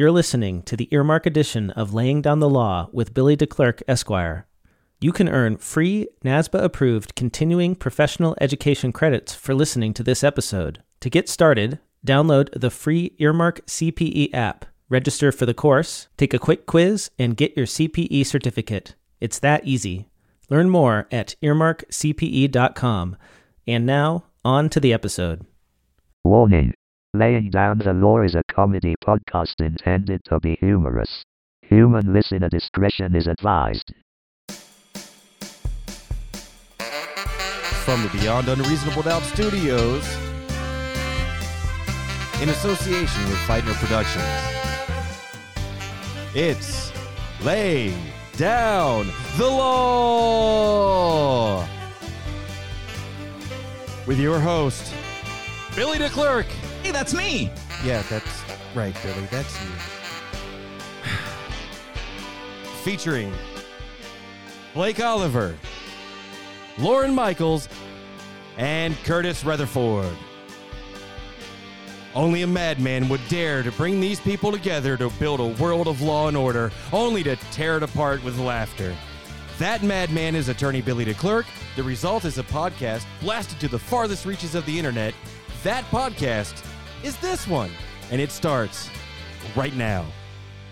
You're listening to the Earmark edition of Laying Down the Law with Billy DeClercq, Esquire. You can earn free NASBA approved continuing professional education credits for listening to this episode. To get started, download the free Earmark CPE app, register for the course, take a quick quiz, and get your CPE certificate. It's that easy. Learn more at earmarkcpe.com. And now, on to the episode. Warning. Laying Down the Law is a comedy podcast intended to be humorous. Human listener discretion is advised. From the Beyond Unreasonable Doubt Studios, in association with Feitner Productions, it's Laying Down the Law! With your host, Billy DeClercq. Hey, that's me. Yeah, that's right, Billy. That's you. Featuring Blake Oliver, Lauren Michaels, and Curtis Retherford. Only a madman would dare to bring these people together to build a world of law and order, only to tear it apart with laughter. That madman is attorney Billy DeClercq. The result is a podcast blasted to the farthest reaches of the internet. That podcast is this one, and it starts right now.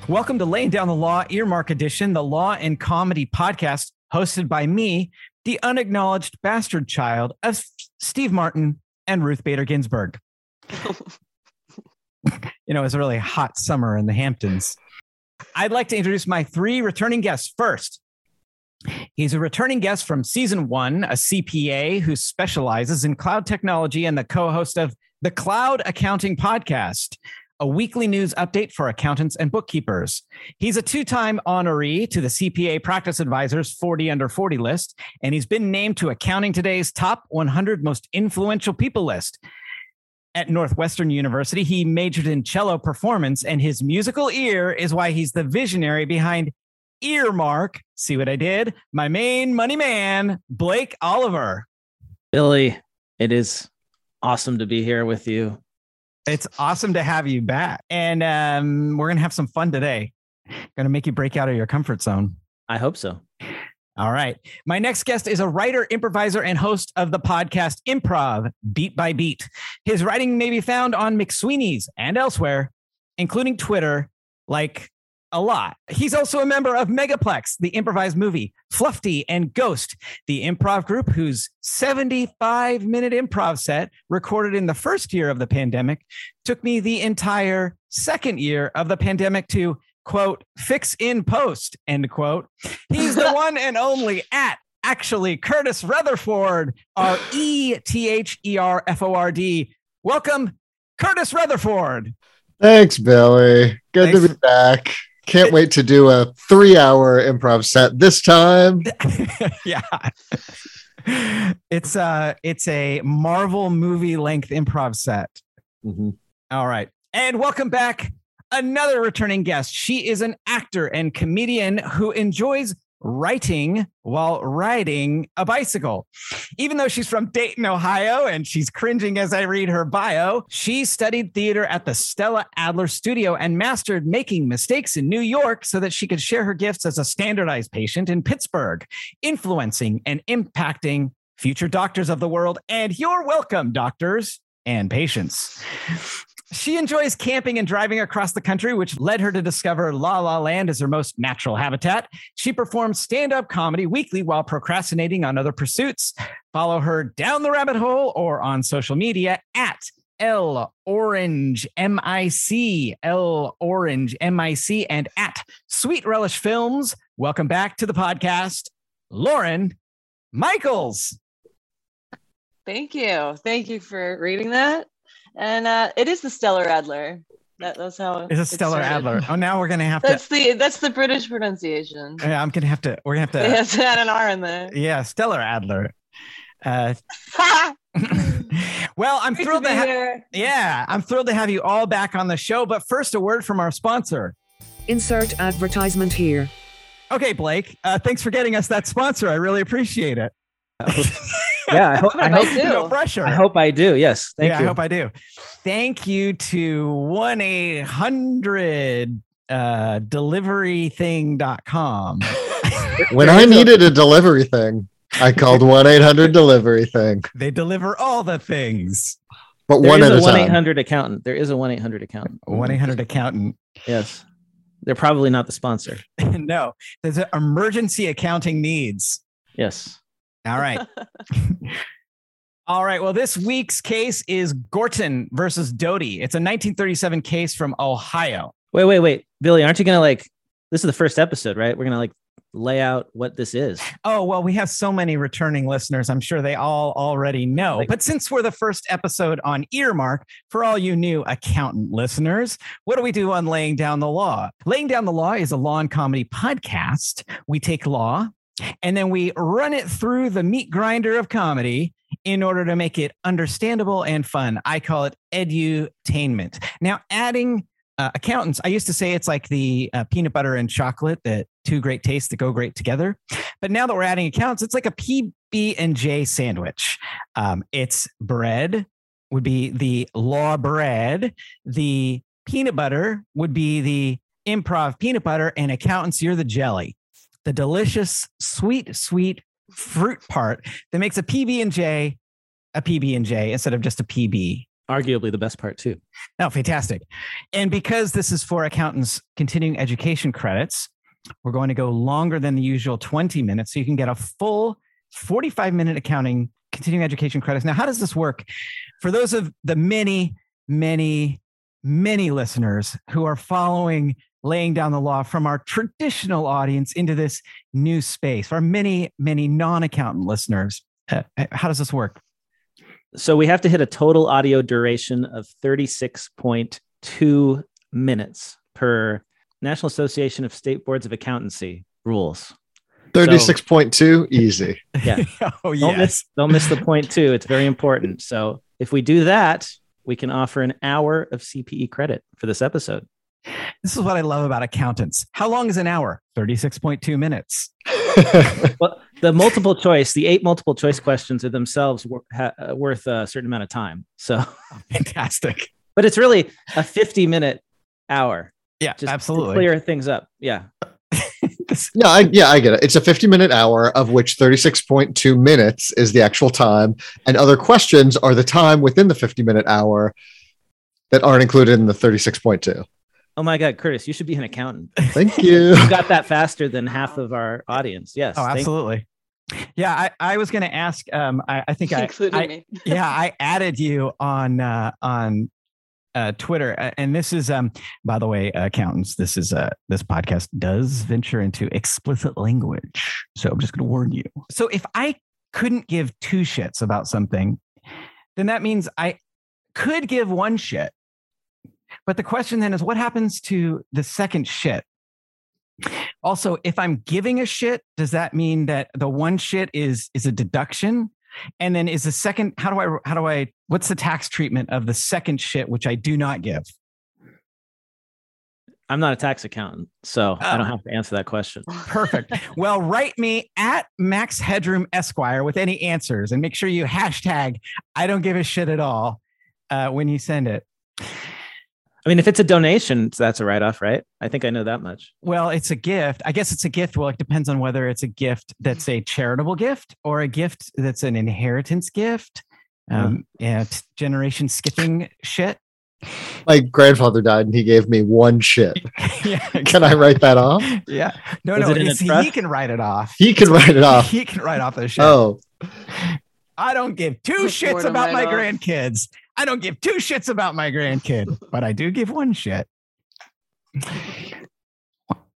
Welcome to Laying Down the Law Earmark Edition, the law and comedy podcast hosted by me, the unacknowledged bastard child of Steve Martin and Ruth Bader Ginsburg. you know, it's a really hot summer in the Hamptons. I'd like to introduce my three returning guests first. He's a returning guest from season one, a CPA who specializes in cloud technology and the co host of the Cloud Accounting Podcast, a weekly news update for accountants and bookkeepers. He's a two time honoree to the CPA Practice Advisors 40 Under 40 list, and he's been named to Accounting Today's top 100 most influential people list. At Northwestern University, he majored in cello performance, and his musical ear is why he's the visionary behind Earmark. See what I did? My main money man, Blake Oliver. Billy, it is awesome to be here with you. It's awesome to have you back. And um, we're going to have some fun today. Going to make you break out of your comfort zone. I hope so. All right. My next guest is a writer, improviser, and host of the podcast Improv Beat by Beat. His writing may be found on McSweeney's and elsewhere, including Twitter, like a lot. He's also a member of Megaplex, the improvised movie, Fluffy and Ghost, the improv group whose 75 minute improv set, recorded in the first year of the pandemic, took me the entire second year of the pandemic to quote, fix in post, end quote. He's the one and only at actually Curtis Retherford, R E T H E R F O R D. Welcome, Curtis Retherford. Thanks, Billy. Good Thanks. to be back. Can't wait to do a three hour improv set this time. yeah. It's a, it's a Marvel movie length improv set. Mhm. All right. And welcome back another returning guest. She is an actor and comedian who enjoys writing while riding a bicycle. Even though she's from Dayton, Ohio, and she's cringing as I read her bio, she studied theater at the Stella Adler Studio and mastered making mistakes in New York so that she could share her gifts as a standardized patient in Pittsburgh, influencing and impacting future doctors of the world. And you're welcome, doctors and patients. She enjoys camping and driving across the country, which led her to discover La La Land as her most natural habitat. She performs stand up comedy weekly while procrastinating on other pursuits. Follow her down the rabbit hole or on social media at L Orange M I C, L Orange MIC, and at Sweet Relish Films. Welcome back to the podcast, Lauren Michaels. Thank you. Thank you for reading that. And uh, it is the Stellar Adler. That, that's how It's a Stellar started. Adler. Oh, now we're gonna have to. That's the that's the British pronunciation. Yeah, I'm gonna have to. We're gonna have to. It has to add an R in there. Yeah, Stellar Adler. Uh, well, I'm Great thrilled to to be have. here. Yeah, I'm thrilled to have you all back on the show. But first, a word from our sponsor. Insert advertisement here. Okay, Blake. Uh, thanks for getting us that sponsor. I really appreciate it. Yeah, I hope I I hope, do. no pressure. I hope I do. Yes, thank yeah, you. I hope I do. Thank you to 1 800 uh, deliverything.com. When I needed a delivery thing, I called 1 800 delivery thing, they deliver all the things. but There one is at a a one eight time. hundred accountant. There is a one eight hundred accountant. 1 800 accountant. Yes, they're probably not the sponsor. no, there's an emergency accounting needs. Yes. All right. All right. Well, this week's case is Gorton versus Doty. It's a 1937 case from Ohio. Wait, wait, wait, Billy. Aren't you gonna like? This is the first episode, right? We're gonna like lay out what this is. Oh, well, we have so many returning listeners. I'm sure they all already know. Like- but since we're the first episode on Earmark, for all you new accountant listeners, what do we do on Laying Down the Law? Laying Down the Law is a law and comedy podcast. We take law and then we run it through the meat grinder of comedy in order to make it understandable and fun. I call it edutainment. Now, adding uh, accountants, I used to say it's like the uh, peanut butter and chocolate that two great tastes that go great together. But now that we're adding accounts, it's like a PB and J sandwich. Um, it's bread would be the law bread. The peanut butter would be the improv peanut butter, and accountants, you're the jelly, the delicious, sweet, sweet fruit part that makes a PB and J a PB and J instead of just a PB. Arguably the best part too. Oh, fantastic. And because this is for accountants continuing education credits, we're going to go longer than the usual 20 minutes. So you can get a full 45 minute accounting continuing education credits. Now, how does this work? For those of the many, many, many listeners who are following laying down the law from our traditional audience into this new space, for our many, many non accountant listeners, uh, how does this work? So we have to hit a total audio duration of 36.2 minutes per National Association of State Boards of Accountancy rules. 36.2, easy. Yeah. oh, Don't miss, don't miss the point too. It's very important. So if we do that, we can offer an hour of CPE credit for this episode. This is what I love about accountants. How long is an hour? 36.2 minutes. Well, the multiple choice, the eight multiple choice questions are themselves wor- ha- uh, worth a certain amount of time. So, Fantastic. but it's really a 50 minute hour. Yeah, Just to absolutely. clear things up. Yeah. yeah, I, yeah, I get it. It's a 50 minute hour of which 36.2 minutes is the actual time, and other questions are the time within the 50 minute hour that aren't included in the 36.2. Oh my God, Curtis, you should be an accountant. Thank you. You got that faster than half of our audience. Yes. Oh, thank- absolutely. Yeah, I, I was going to ask. Um, I, I think I, including I me. yeah, I added you on uh, on uh, Twitter, Uh, and this is um. By the way, accountants, this is uh this podcast does venture into explicit language, so I'm just going to warn you. So if I couldn't give two shits about something, then that means I could give one shit. But the question then is, what happens to the second shit? Also, if I'm giving a shit, does that mean that the one shit is is a deduction? And then is the second how do I how do I what's the tax treatment of the second shit which I do not give? I'm not a tax accountant, so I don't Oh. have to answer that question. Perfect. well, write me at Max Headroom Esquire with any answers and make sure you hashtag I don't give a shit at all uh, when you send it. I mean, if it's a donation, that's a write off, right? I think I know that much. Well, it's a gift. I guess it's a gift. Well, it depends on whether it's a gift that's a charitable gift or a gift that's an inheritance gift. Um, yeah, t- generation skipping shit. My grandfather died and he gave me one shit. yeah. Can I write that off? Yeah. No, Was no. it in a it's- he can write it off. He can write it off. He can write off the shit. Oh, I don't give two That's shits about my off. grandkids. I don't give two shits about my grandkid, but I do give one shit.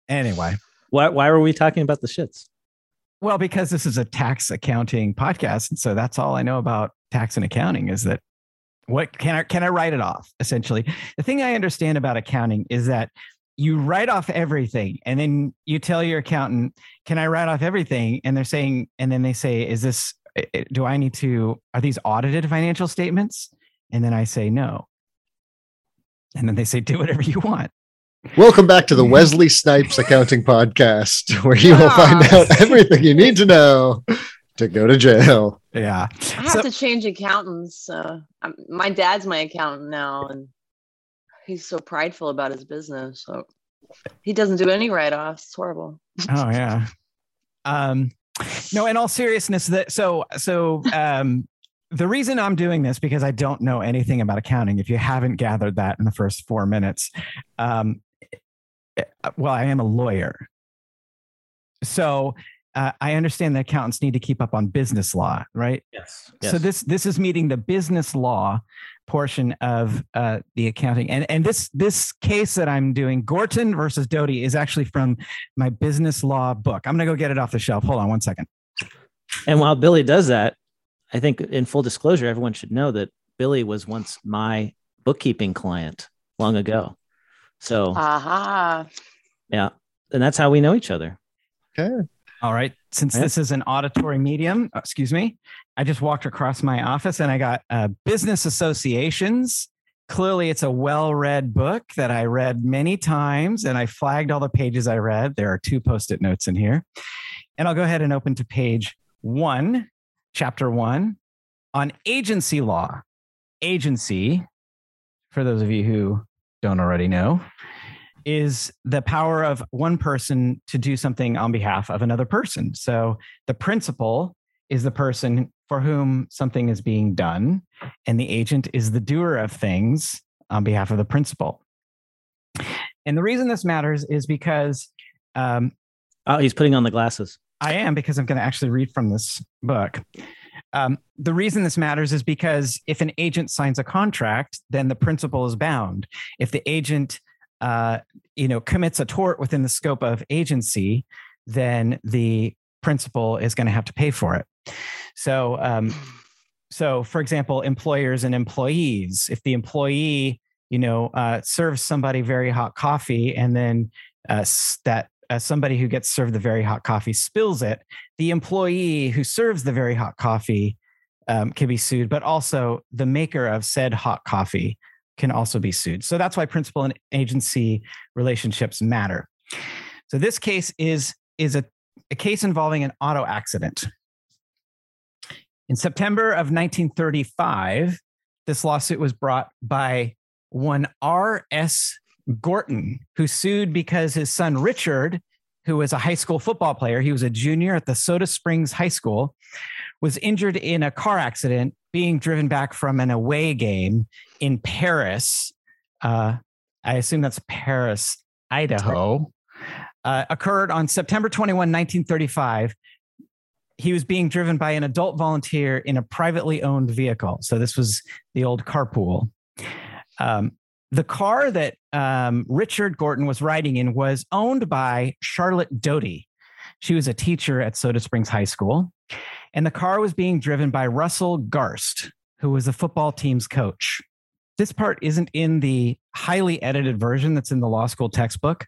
Anyway, Why, why were we talking about the shits? well, because this is a tax accounting podcast, and so that's all I know about tax and accounting is that what can I can I write it off? Essentially, the thing I understand about accounting is that you write off everything, and then you tell your accountant, "Can I write off everything?" And they're saying, and then they say, "Is this? eh, eh, Do I need to? Are these audited financial statements?" And then I say no. And then they say, "Do whatever you want." welcome back to the Wesley Snipes Accounting Podcast, where you will find out everything you need to know to go to jail. Yeah. I have So- to change accountants. Uh, I'm, my dad's my accountant now, and he's so prideful about his business. So he doesn't do any write-offs. It's horrible. Oh yeah. Um no, in all seriousness, that so so um the reason I'm doing this because I don't know anything about accounting. If you haven't gathered that in the first four minutes, um, eh, well, I am a lawyer, so uh, I understand that accountants need to keep up on business law, right? Yes. So this this is meeting the business law portion of uh, the accounting, and and this this case that I'm doing, Gorton versus Doty, is actually from my business law book. I'm gonna go get it off the shelf. Hold on one second. And while Billy does that, I think in full disclosure, everyone should know that Billy was once my bookkeeping client long ago. So Aha. yeah, and that's how we know each other. Okay. All right. Since Yeah. this is an auditory medium, uh, excuse me, I just walked across my office and I got uh, Business Associations. Clearly, it's a well read book that I read many times and I flagged all the pages I read. There are two post it notes in here. And I'll go ahead and open to page one, chapter one on agency law. Agency, for those of you who don't already know, is the power of one person to do something on behalf of another person. So the principal is the person for whom something is being done, and the agent is the doer of things on behalf of the principal. And the reason this matters is because um, Oh, he's putting on the glasses. I am because I'm going to actually read from this book. Um, the reason this matters is because if an agent signs a contract, then the principal is bound. If the agent, uh, you know, commits a tort within the scope of agency, then the principal is going to have to pay for it. So, um, so for example, employers and employees. If the employee, you know, uh, serves somebody very hot coffee, and then uh, that uh, somebody who gets served the very hot coffee spills it, the employee who serves the very hot coffee um, can be sued, but also the maker of said hot coffee can also be sued. So that's why principal and agency relationships matter. So this case is is a, a case involving an auto accident. In September of 1935, this lawsuit was brought by one R.S. Gorton, who sued because his son Richard, who was a high school football player, he was a junior at the Soda Springs High School, was injured in a car accident being driven back from an away game in Paris. Uh, I assume that's Paris, Idaho. Uh, occurred on September 21, 1935. He was being driven by an adult volunteer in a privately owned vehicle. So this was the old carpool. Um, the car that um, Richard Gorton was riding in was owned by Charlotte Doty. She was a teacher at Soda Springs High School. And the car was being driven by Russell Garst, who was the football team's coach. This part isn't in the highly edited version that's in the law school textbook,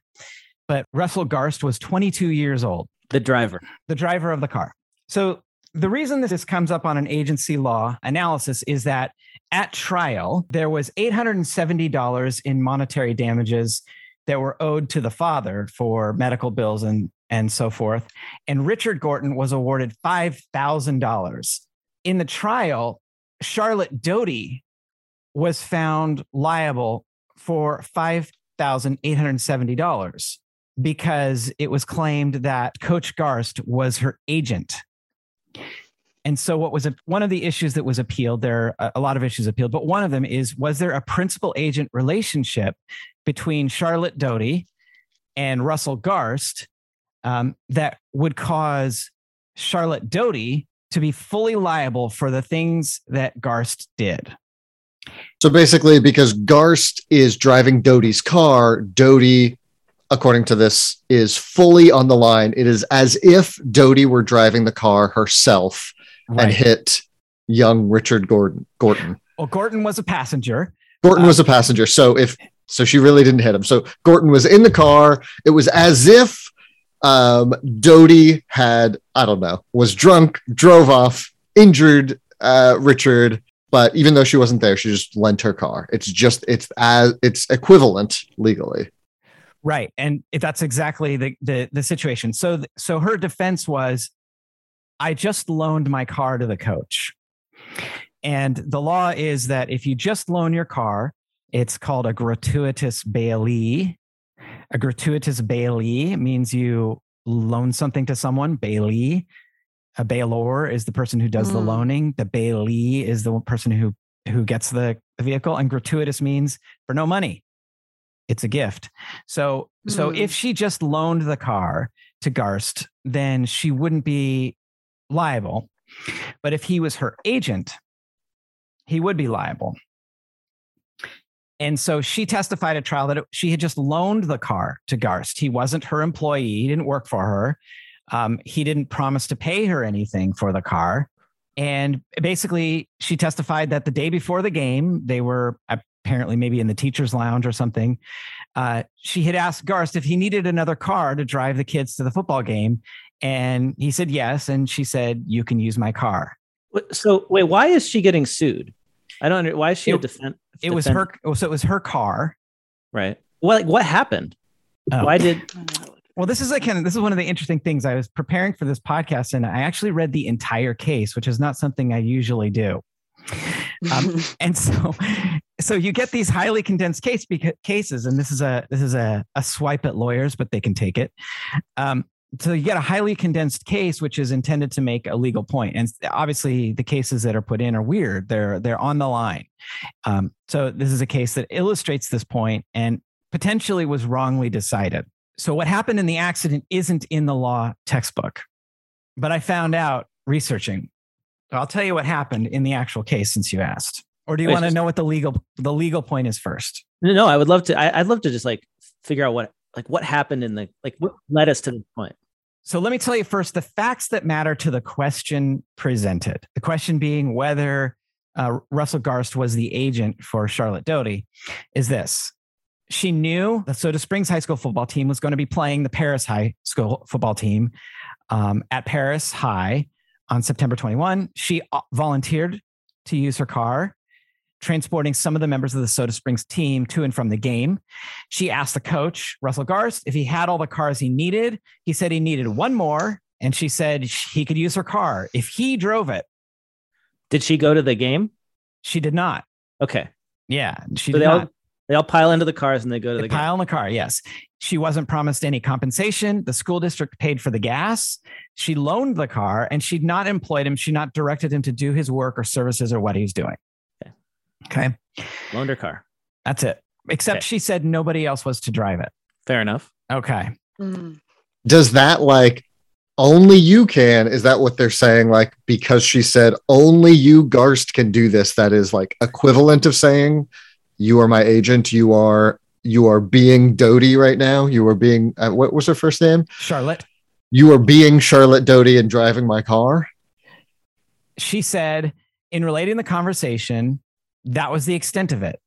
but Russell Garst was 22 years old The driver. the driver of the car. So the reason that this comes up on an agency law analysis is that at trial, there was $870 in monetary damages that were owed to the father for medical bills and, and so forth. And Richard Gorton was awarded $5,000. In the trial, Charlotte Doty was found liable for $5,870 because it was claimed that Coach Garst was her agent. And so, what was a, one of the issues that was appealed? There are a lot of issues appealed, but one of them is was there a principal agent relationship between Charlotte Doty and Russell Garst um, that would cause Charlotte Doty to be fully liable for the things that Garst did? So basically, because Garst is driving Doty's car, Doty, according to this, is fully on the line. It is as if Doty were driving the car herself and hit young Richard Gordon. Gorton. Well, Gorton was a passenger. Gorton Uh, was a passenger, so if so, she really didn't hit him. So Gorton was in the car. It was as if um, Doty had, I don't know, was drunk, drove off, injured uh, Richard. But even though she wasn't there, she just lent her car. It's just it's as it's equivalent legally. Right, and that's exactly the the the situation. So th- so her defense was, I just loaned my car to the coach. And the law is that if you just loan your car, it's called a gratuitous bailee. A gratuitous bailee means you loan something to someone, bailee. A bailor is the person who does the Mm. loaning. The bailee is the person who who gets the vehicle. And gratuitous means for no money. It's a gift. So so Mm. if she just loaned the car to Garst, then she wouldn't be liable. But if he was her agent, he would be liable. And so she testified at trial that it- she had just loaned the car to Garst. He wasn't her employee, he didn't work for her. Um, he didn't promise to pay her anything for the car. And basically, she testified that the day before the game, they were apparently maybe in the teacher's lounge or something. Uh, she had asked Garst if he needed another car to drive the kids to the football game. And he said yes. And she said, You can use my car. So wait, why is she getting sued? I don't. Under, why is she a defense? It was her, so it was her car. right. Well, like what happened? Oh. Why did? Well, this is like kind of this is one of the interesting things. I was preparing for this podcast and I actually read the entire case, which is not something I usually do. Um, and so, so you get these highly condensed case beca- cases, and this is a this is a, a swipe at lawyers, but they can take it. Um, so you get a highly condensed case, which is intended to make a legal point, and obviously the cases that are put in are weird. They're they're on the line. Um, so this is a case that illustrates this point and potentially was wrongly decided. So what happened in the accident isn't in the law textbook, but I found out researching. So I'll tell you what happened in the actual case since you asked. Or do you Wait, want to know what the legal the legal point is first? No, no, I would love to. I, I'd love to just like figure out what like what happened in the like what led us to this point. So let me tell you first the facts that matter to the question presented. The question being whether uh, Russell Garst was the agent for Charlotte Doty is this. She knew the Soda Springs High School football team was going to be playing the Paris High School football team um, at Paris High on September 21. She uh, volunteered to use her car, transporting some of the members of the Soda Springs team to and from the game. She asked the coach, Russell Garst, if he had all the cars he needed. He said he needed one more, and she said he could use her car if he drove it. Did she go to the game? She did not. Okay, Yeah, she so did they all not. they all pile into the cars and they go to They the game. pile in the car. Yes, she wasn't promised any compensation. The school district paid for the gas. She loaned the car, and she'd not employed him. She not directed him to do his work or services or what he's doing. Okay. Okay, Loaned her car. that's it. Except Okay. she said nobody else was to drive it. Fair enough. Okay. Mm. Does that like only you can? Is that what they're saying? Like because she said only you, Garst, can do this. That is like equivalent of saying you are my agent. You are you are being Doty right now. You are being uh, what was her first name? Charlotte. You are being Charlotte Doty and driving my car. she said in relating the conversation that was the extent of it.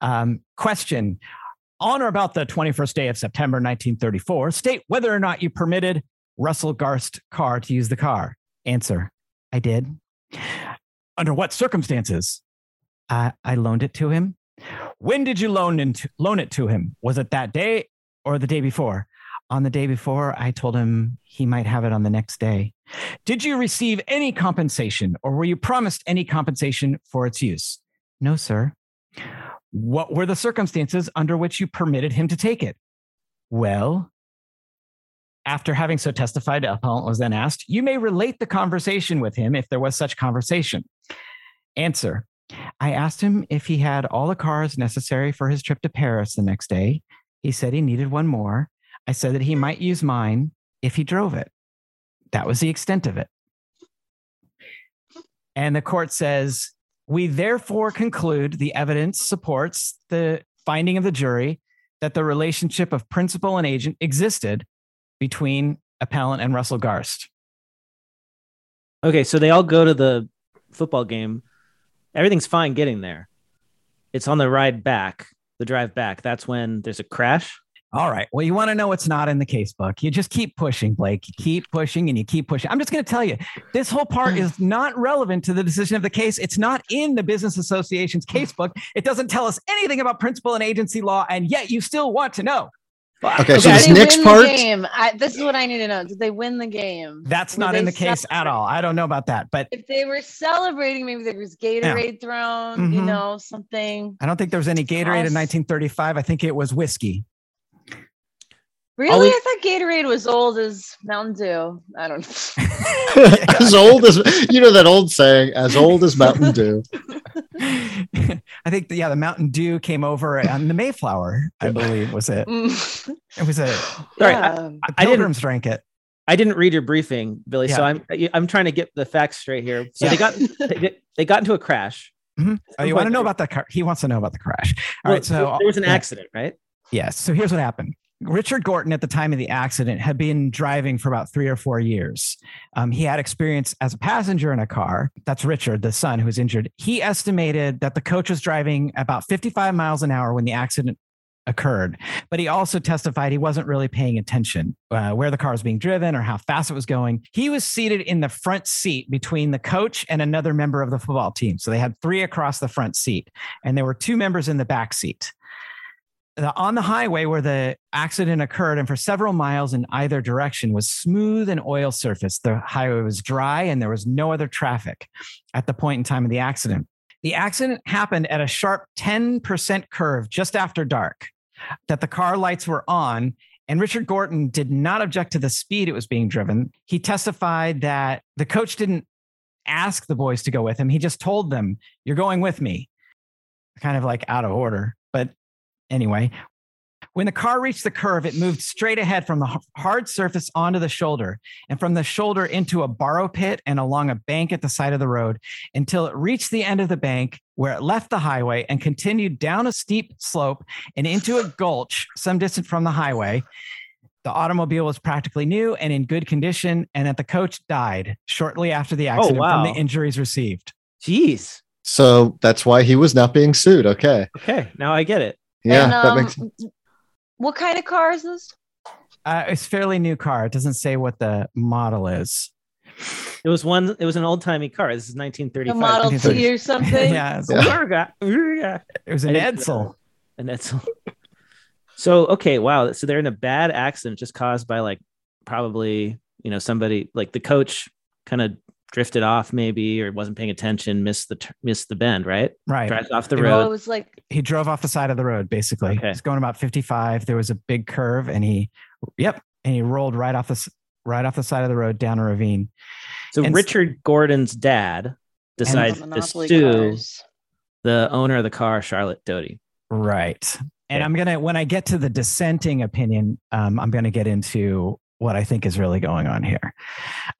Um, question on or about the 21st day of september 1934 state whether or not you permitted russell garst car to use the car? Answer i did. Under what circumstances? I i loaned it to him. When did you loan, into, loan it to him? Was it that day or the day before? On the day before i told him he might have it on the next day did you receive any compensation or were you promised any compensation for its use? No, sir. What were the circumstances under which you permitted him to take it? Well, after having so testified, the appellant was then asked, You may relate the conversation with him if there was such conversation. Answer I asked him if he had all the cars necessary for his trip to Paris the next day. He said he needed one more. I said that he might use mine if he drove it. That was the extent of it. And the court says, we therefore conclude the evidence supports the finding of the jury that the relationship of principal and agent existed between appellant and Russell Garst. Okay, so they all go to the football game. Everything's fine getting there. It's on the ride back, the drive back. That's when there's a crash. All right. Well, you want to know what's not in the case book. You just keep pushing, Blake. You keep pushing and you keep pushing. I'm just going to tell you this whole part is not relevant to the decision of the case. It's not in the Business Association's case book. It doesn't tell us anything about principal and agency law, and yet you still want to know. Okay, so Did this they next win part- The game? I, this is what I need to know. Did they win the game? That's Were not in the case at all. I don't know about that, but If they were celebrating, maybe there was Gatorade thrown. You Mhm. know, something. I don't think there was any Gatorade in 1935. I think it was whiskey. Really, Always- I thought Gatorade was old as Mountain Dew. I don't know. as old as you know that old saying, as old as Mountain Dew. I think the, yeah, the Mountain Dew came over on the Mayflower, I believe was it. Mm. It was a Sorry, I- yeah. the I didn't- Pilgrims drank it. I didn't read your briefing, Billy. So I'm I'm trying to get the facts straight here. So they got they, they got into a crash. Mhm. Oh, you want to know about the car? He wants to know about the crash. All Well, right, so there was an yeah. accident, right? Yes. So here's what happened. Richard Gorton, at the time of the accident, had been driving for about three or four years. Um, he had experience as a passenger in a car. That's Richard, the son who was injured. He estimated that the coach was driving about 55 miles an hour when the accident occurred. But he also testified he wasn't really paying attention uh, where the car was being driven or how fast it was going. He was seated in the front seat between the coach and another member of the football team. So they had three across the front seat, and there were two members in the back seat the, on the highway where the accident occurred and for several miles in either direction was smooth and oil surface. The highway was dry and there was no other traffic at the point in time of the accident. The accident happened at a sharp 10% curve just after dark, that the car lights were on. And Richard Gorton did not object to the speed it was being driven. He testified that the coach didn't ask the boys to go with him. He just told them, You're going with me. Kind of like out of order. But anyway, when the car reached the curve, it moved straight ahead from the hard surface onto the shoulder and from the shoulder into a borrow pit and along a bank at the side of the road until it reached the end of the bank where it left the highway and continued down a steep slope and into a gulch some distance from the highway. The automobile was practically new and in good condition, and that the coach died shortly after the oh, accident from wow. the injuries received. Jeez. So that's why he was not being sued. Okay. Okay, now I get it. Yeah, And, that um, makes sense. What kind of car is this? Uh, it's a fairly new car. It doesn't say what the model is. It was one. It was an old timey car. This is The 1935. Model 1930s. T or something? yeah, it's- yeah. it was an Edsel. didn't- Edsel. So okay. Wow. So they're in a bad accident just caused by like probably you know somebody like the coach kind of drifted off maybe or wasn't paying attention, missed the missed the bend, right? Right. Drives off the You Well, it road. was like He drove off the side of the road, basically. Okay. He's going about 55. There was a big curve and he, yep. And he rolled right off the, right off the side of the road down a ravine. So and- Richard Gordon's dad decides to Monopoly sue cars. the owner of the car, Charlotte Doty. Right. And Okay. I'm going to, when I get to the dissenting opinion, um, I'm going to get into what I think is really going on here.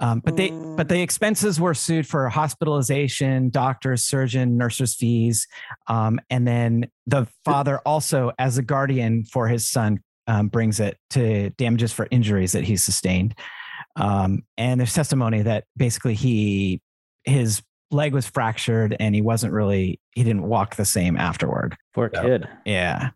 Um, but they, Mm. but the expenses were sued for hospitalization, doctors, surgeon, nurses' fees, um, and then the father also, as a guardian for his son, um, brings it to damages for injuries that he sustained. Um, and there's testimony that basically he his leg was fractured and he wasn't really he didn't walk the same afterward. Poor Yeah. kid. Yeah.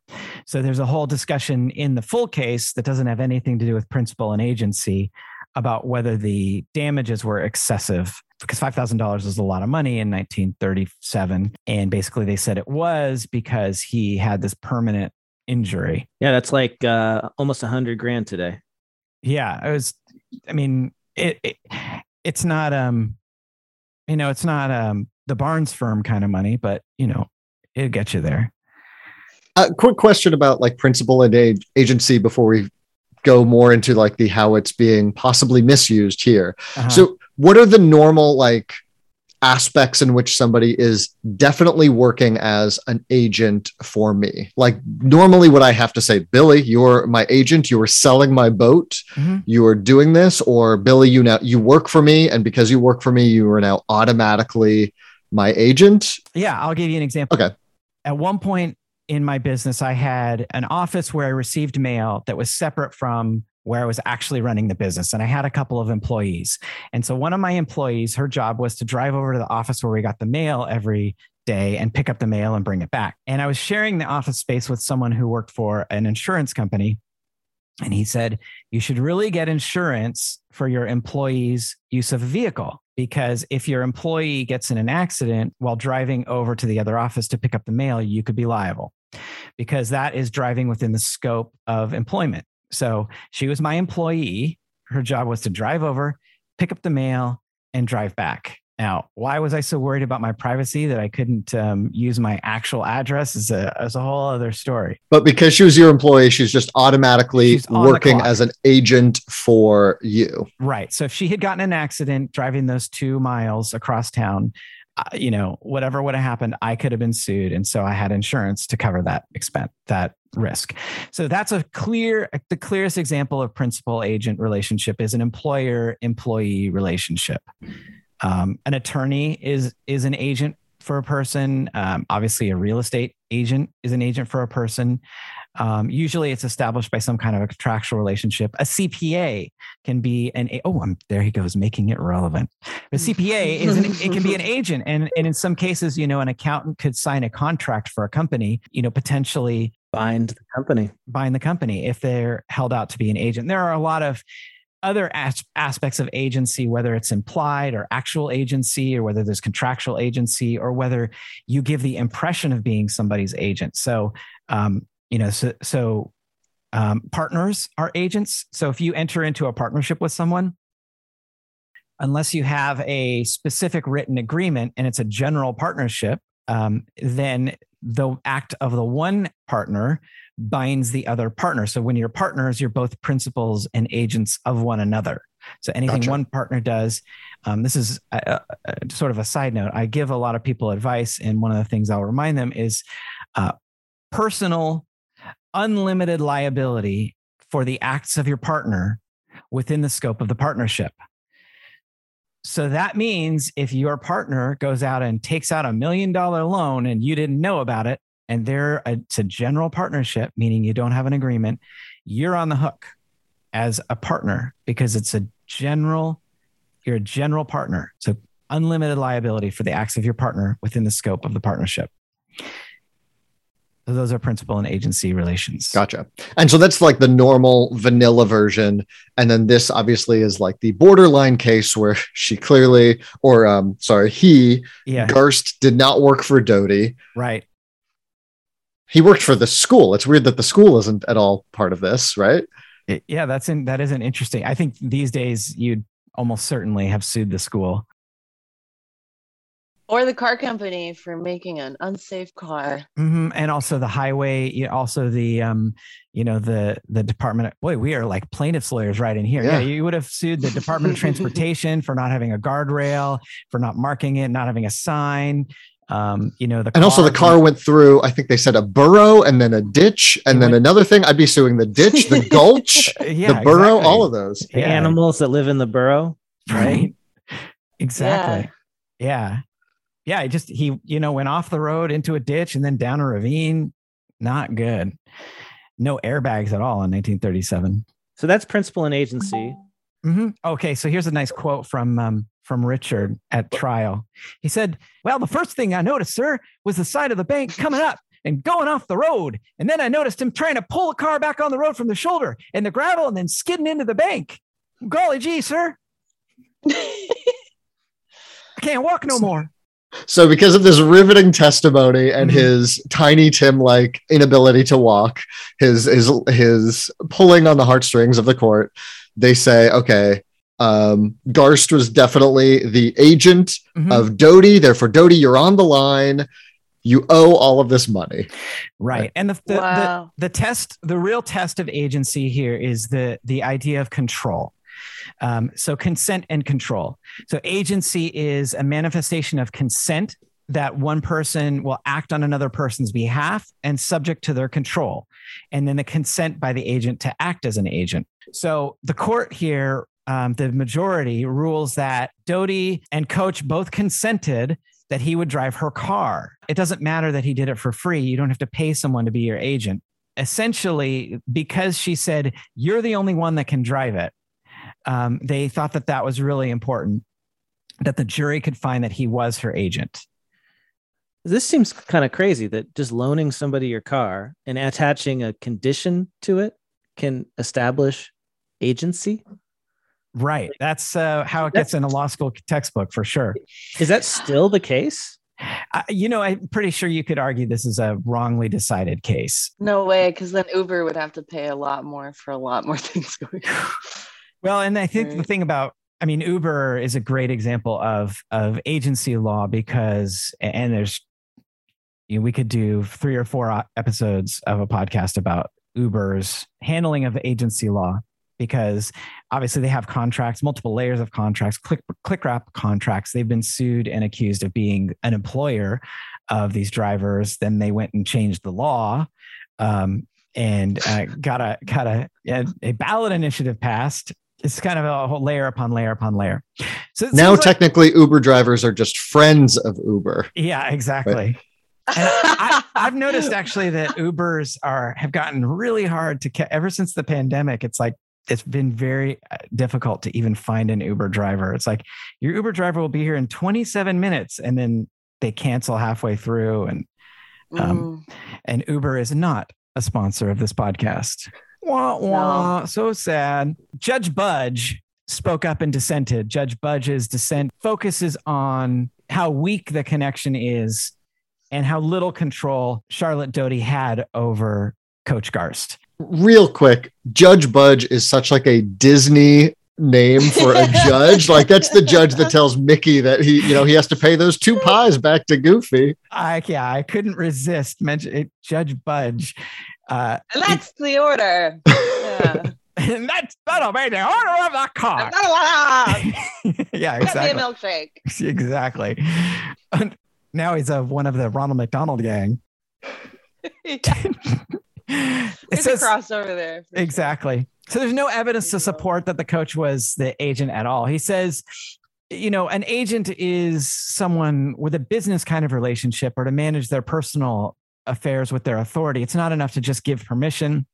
So there's a whole discussion in the full case that doesn't have anything to do with principal and agency about whether the damages were excessive because $5,000 is a lot of money in 1937. And basically they said it was because he had this permanent injury. Yeah, that's like uh, almost a hundred grand today. Yeah. It was, I mean, it, it it's not, um, you know, it's not um, the Barnes firm kind of money, but, you know, it'll get you there. A quick question about like principal and ag- agency before we go more into like the how it's being possibly misused here. Uh-huh. So, what are the normal like aspects in which somebody is definitely working as an agent for me? Like, normally, what I have to say, Billy, you're my agent. You are selling my boat. Mhm. You are doing this, or Billy, you now you work for me, and because you work for me, you are now automatically my agent. Yeah, I'll give you an example. Okay. At one point in my business, I had an office where I received mail that was separate from where I was actually running the business. And I had a couple of employees. And so one of my employees, her job was to drive over to the office where we got the mail every day and pick up the mail and bring it back. And I was sharing the office space with someone who worked for an insurance company. And he said, You should really get insurance for your employees' use of a vehicle. Because if your employee gets in an accident while driving over to the other office to pick up the mail, you could be liable because that is driving within the scope of employment. So she was my employee. Her job was to drive over, pick up the mail, and drive back. Now, why was I so worried about my privacy that I couldn't um, use my actual address? Is a is a whole other story. But because she was your employee, she's just automatically She's working as an agent for you. Right. So if she had gotten an accident driving those two miles across town, you know, whatever would have happened, I could have been sued, and so I had insurance to cover that expense, that risk. So that's a clear, the clearest example of principal agent relationship is an employer employee relationship. Um, an attorney is is an agent for a person. Um, obviously, a real estate agent is an agent for a person. Um, usually, it's established by some kind of a contractual relationship. A CPA can be an oh, I'm, there he goes, making it relevant. A CPA is an, it can be an agent, and and in some cases, you know, an accountant could sign a contract for a company, you know, potentially Bind the company. bind the company if they're held out to be an agent. There are a lot of other as- aspects of agency, whether it's implied or actual agency, or whether there's contractual agency, or whether you give the impression of being somebody's agent. So, um, you know, so, so um, partners are agents. So if you enter into a partnership with someone, unless you have a specific written agreement and it's a general partnership, um, then the act of the one partner binds the other partner. So when you're partners, you're both principals and agents of one another. So anything Gotcha. one partner does, um, this is a, a, a- sort of a side note. I give a lot of people advice, and one of the things I'll remind them is uh, personal, unlimited liability for the acts of your partner within the scope of the partnership. So that means if your partner goes out and takes out a million dollar loan and you didn't know about it, and they're a, it's a general partnership, meaning you don't have an agreement, you're on the hook as a partner because it's a general, you're a general partner. So unlimited liability for the acts of your partner within the scope of the partnership. So those are principal and agency relations. Gotcha. And so that's like the normal vanilla version. And then this obviously is like the borderline case where she clearly, or um, sorry, he, Yeah, Garst, did not work for Doty. right. He worked for the school. It's weird that the school isn't at all part of this, right? It- yeah, that's in that isn't interesting. I think these days you'd almost certainly have sued the school. Or the car company for making an unsafe car. hmm And also the highway, also the um, you know, the the department. Boy, we are like plaintiffs lawyers right in here. Yeah, Yeah. you would have sued the Department of Transportation for not having a guardrail, for not marking it, not having a sign. Um, you know, the And also the car went through, I think they said a burrow and then a ditch. And then went- another thing, I'd be suing the ditch, the gulch, yeah, the burrow, exactly. all of those. The Yeah. animals that live in the burrow. right exactly yeah yeah he just he you know went off the road into a ditch and then down a ravine. Not good. No airbags at all in 1937 So that's principal and agency. Mhm. okay so here's a nice quote from um, from richard at trial. He said well the first thing i noticed sir was the side of the bank coming up and going off the road. And then i noticed him trying to pull a car back on the road from the shoulder and the gravel and then skidding into the bank. Golly gee sir. I can't walk no more So because of this riveting testimony and Mhm. his tiny Tim like inability to walk, his his his pulling on the heartstrings of the court, they say, okay, um, Garst was definitely the agent Mhm. of Doty. Therefore, Doty, you're on the line. You owe all of this money. right and the the, the the test the real test of agency here is the the idea of control um, so consent and control so agency is a manifestation of consent that one person will act on another person's behalf and subject to their control and then the consent by the agent to act as an agent so the court here um, the majority rules that doty and coach both consented that he would drive her car. It doesn't matter that he did it for free. You don't have to pay someone to be your agent. Essentially, because she said, You're the only one that can drive it, um, they thought that that was really important, that the jury could find that he was her agent. This seems kind of crazy that just loaning somebody your car and attaching a condition to it can establish agency. Right. That's uh, how it gets in a law school textbook for sure. Is that still the case? Uh, you know, I'm pretty sure you could argue this is a wrongly decided case. No way, because then Uber would have to pay a lot more for a lot more things going on. Well, and I think the thing about I mean, Uber is a great example of of agency law because, and there's, you know, we could do three or four episodes of a podcast about Uber's handling of agency law because obviously they have contracts, multiple layers of contracts, click click wrap contracts. They've been sued and accused of being an employer of these drivers. Then they went and changed the law. Um, and uh, got a got a, a ballot initiative passed it's kind of a whole layer upon layer upon layer. So Now, like- technically, Uber drivers are just friends of Uber. yeah, exactly. And I, I've noticed actually that Ubers are have gotten really hard to ca- ever since the pandemic. It's like it's been very uh, difficult to even find an Uber driver. It's like your Uber driver will be here in 27 minutes, and then they cancel halfway through. And Um, Mm. and Uber is not a sponsor of this podcast. Wah, wah. So sad. Judge Budge spoke up and dissented. Judge Budge's dissent focuses on how weak the connection is and how little control Charlotte Doty had over Coach Garst. Real quick, Judge Budge is such like a Disney name for a judge. like that's the judge that tells Mickey that he, you know, he has to pay those two pies back to Goofy. I yeah, I couldn't resist mention it, Judge Budge. Uh, And that's the order. Yeah. and that's that'll be the order of the car. Get yeah, me a exactly. milkshake. exactly. And now he's a one of the Ronald McDonald gang. it There's says a crossover there. for sure. exactly. So there's no evidence to support that the coach was the agent at all. He says, you know, an agent is someone with a business kind of relationship or to manage their personal affairs with their authority. It's not enough to just give permission.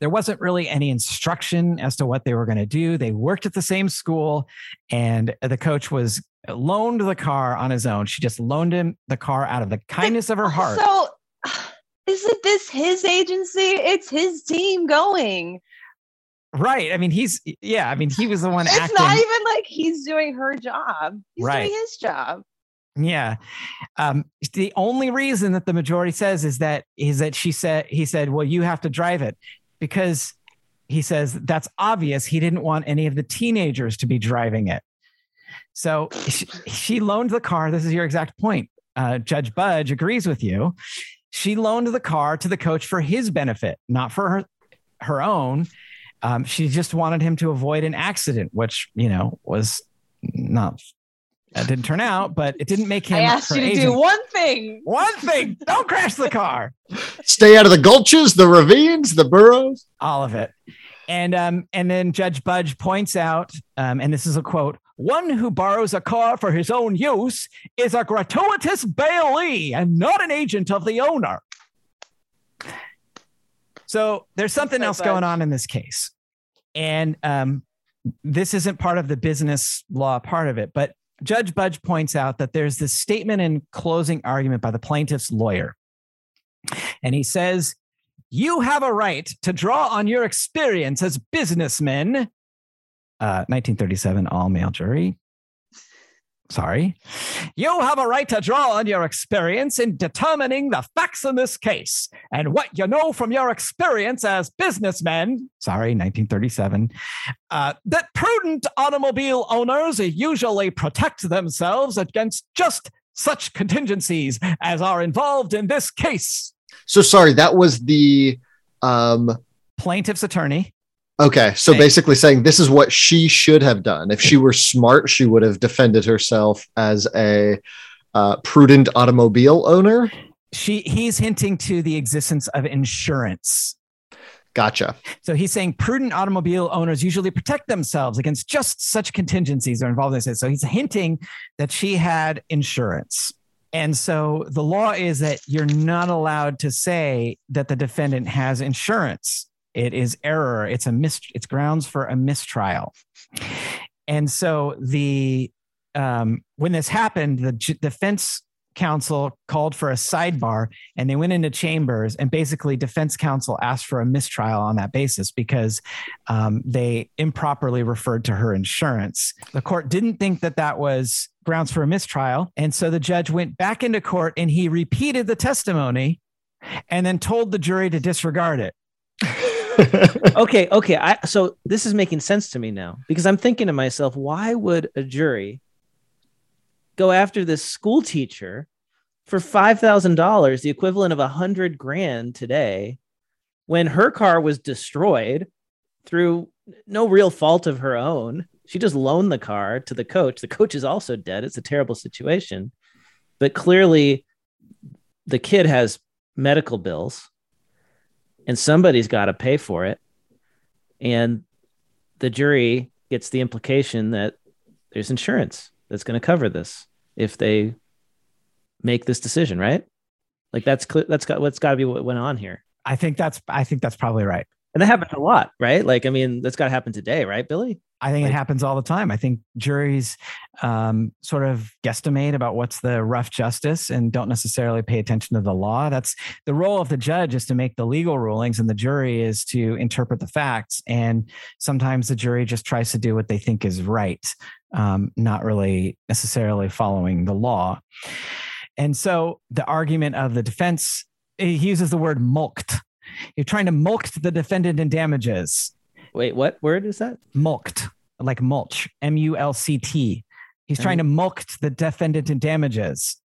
There wasn't really any instruction as to what they were going to do. They worked at the same school, and the coach was loaned the car on his own. She just loaned him the car out of the kindness of her heart. So, isn't this his agency? It's his team going. Right. I mean, he's yeah. I mean, he was the one It's acting. not even like he's doing her job. He's Right. doing his job. Yeah. Um, the only reason that the majority says is that is that she said he said, "Well, you have to drive it," because he says that's obvious. He didn't want any of the teenagers to be driving it. So she, she loaned the car. This is your exact point. Uh, Judge Budge agrees with you. She loaned the car to the coach for his benefit, not for her her own. Um, she just wanted him to avoid an accident, which you know was not that didn't turn out, but it didn't make him. I asked her you to agent. do one thing. One thing: don't crash the car. Stay out of the gulches, the ravines, the burrows. All of it. And um, and then Judge Budge points out, um, and this is a quote: "One who borrows a car for his own use is a gratuitous bailee and not an agent of the owner." So there's something like else going on in this case, and um, this isn't part of the business law part of it, but Judge Budge points out that there's this statement in closing argument by the plaintiff's lawyer. And he says, You have a right to draw on your experience as businessmen. Uh, 1937, all male jury. Sorry. You have a right to draw on your experience in determining the facts in this case and what you know from your experience as businessmen. Sorry, 1937 uh, that prudent automobile owners usually protect themselves against just such contingencies as are involved in this case. So sorry, that was the um Plaintiff's attorney. Okay. So basically saying this is what she should have done. If she were smart, she would have defended herself as a uh, prudent automobile owner. She he's hinting to the existence of insurance. Gotcha. So he's saying prudent automobile owners usually protect themselves against just such contingencies are involved in this. So he's hinting that she had insurance. And so the law is that you're not allowed to say that the defendant has insurance. It is error. It's a mis- it's grounds for a mistrial. And so the um, when this happened, the j- defense counsel called for a sidebar and they went into chambers and basically defense counsel asked for a mistrial on that basis because um, they improperly referred to her insurance the court didn't think that that was grounds for a mistrial. And so the judge went back into court and he repeated the testimony and then told the jury to disregard it. Okay, okay. I so this is making sense to me now because I'm thinking to myself, why would a jury go after this school teacher for five thousand dollars, the equivalent of a hundred grand today, when her car was destroyed through no real fault of her own? She just loaned the car to the coach. The coach is also dead. It's a terrible situation, but clearly, the kid has medical bills and somebody's got to pay for it. And the jury gets the implication that there's insurance that's going to cover this if they make this decision, right? Like that's clear. That's got what's got to be what went on here. I think that's I think that's probably right. And that happens a lot, right? Like I mean, that's got to happen today, right, Billy? I think Like- it happens all the time. I think juries um, sort of guesstimate about what's the rough justice and don't necessarily pay attention to the law. That's the role of the judge is to make the legal rulings, and the jury is to interpret the facts. And sometimes the jury just tries to do what they think is right, um, not really necessarily following the law. And so the argument of the defense, he uses the word mulct. You're trying to mulct the defendant in damages Wait, what word is that? mulct, like mulch, M U L C T. He's trying to mulct the defendant in damages.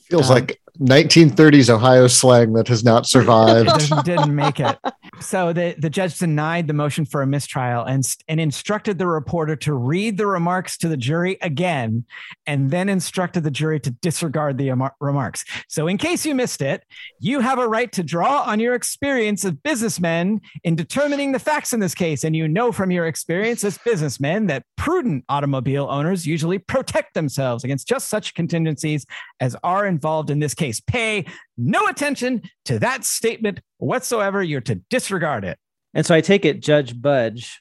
Feels Um, like 1930s Ohio slang that has not survived. Didn't, make it. So the, the judge denied the motion for a mistrial and, and instructed the reporter to read the remarks to the jury again, and then instructed the jury to disregard the remarks. So, in case you missed it, you have a right to draw on your experience as businessmen in determining the facts in this case. And you know from your experience as businessmen that prudent automobile owners usually protect themselves against just such contingencies as are involved in this case. Pay no attention to that statement whatsoever. You're to disregard it. And so I take it Judge Budge,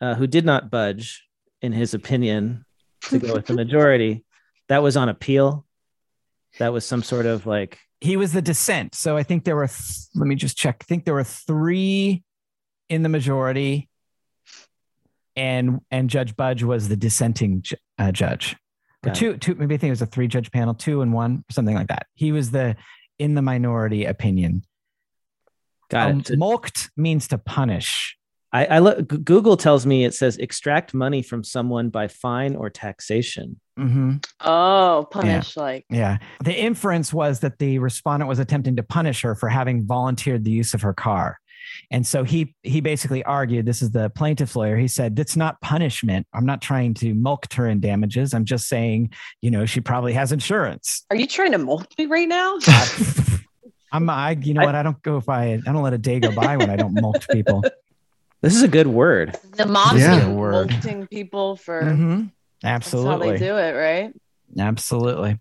uh, who did not budge in his opinion to go with the majority, that was on appeal. That was some sort of like He was the dissent. So I think there were, th- let me just check. I think there were three in the majority. And and Judge Budge was the dissenting uh, judge. Or two, two, maybe I think it was a three judge panel, two and one, something like that. He was the in the minority opinion. got Um, it. So mulct means to punish. I, I look. Google tells me it says extract money from someone by fine or taxation. hmm Oh, punish like Yeah. The inference was that the respondent was attempting to punish her for having volunteered the use of her car. And so he he basically argued this is the plaintiff's lawyer. He said, That's not punishment. I'm not trying to mulct her in damages. I'm just saying, you know, she probably has insurance. Are you trying to mold me right now? I'm I you know I- what? I don't go if I I don't let a day go by when I don't mulct people. This is a good word. The mom's Yeah. been Word. molting people for Mhm. that's how Absolutely. they do it, right? Absolutely.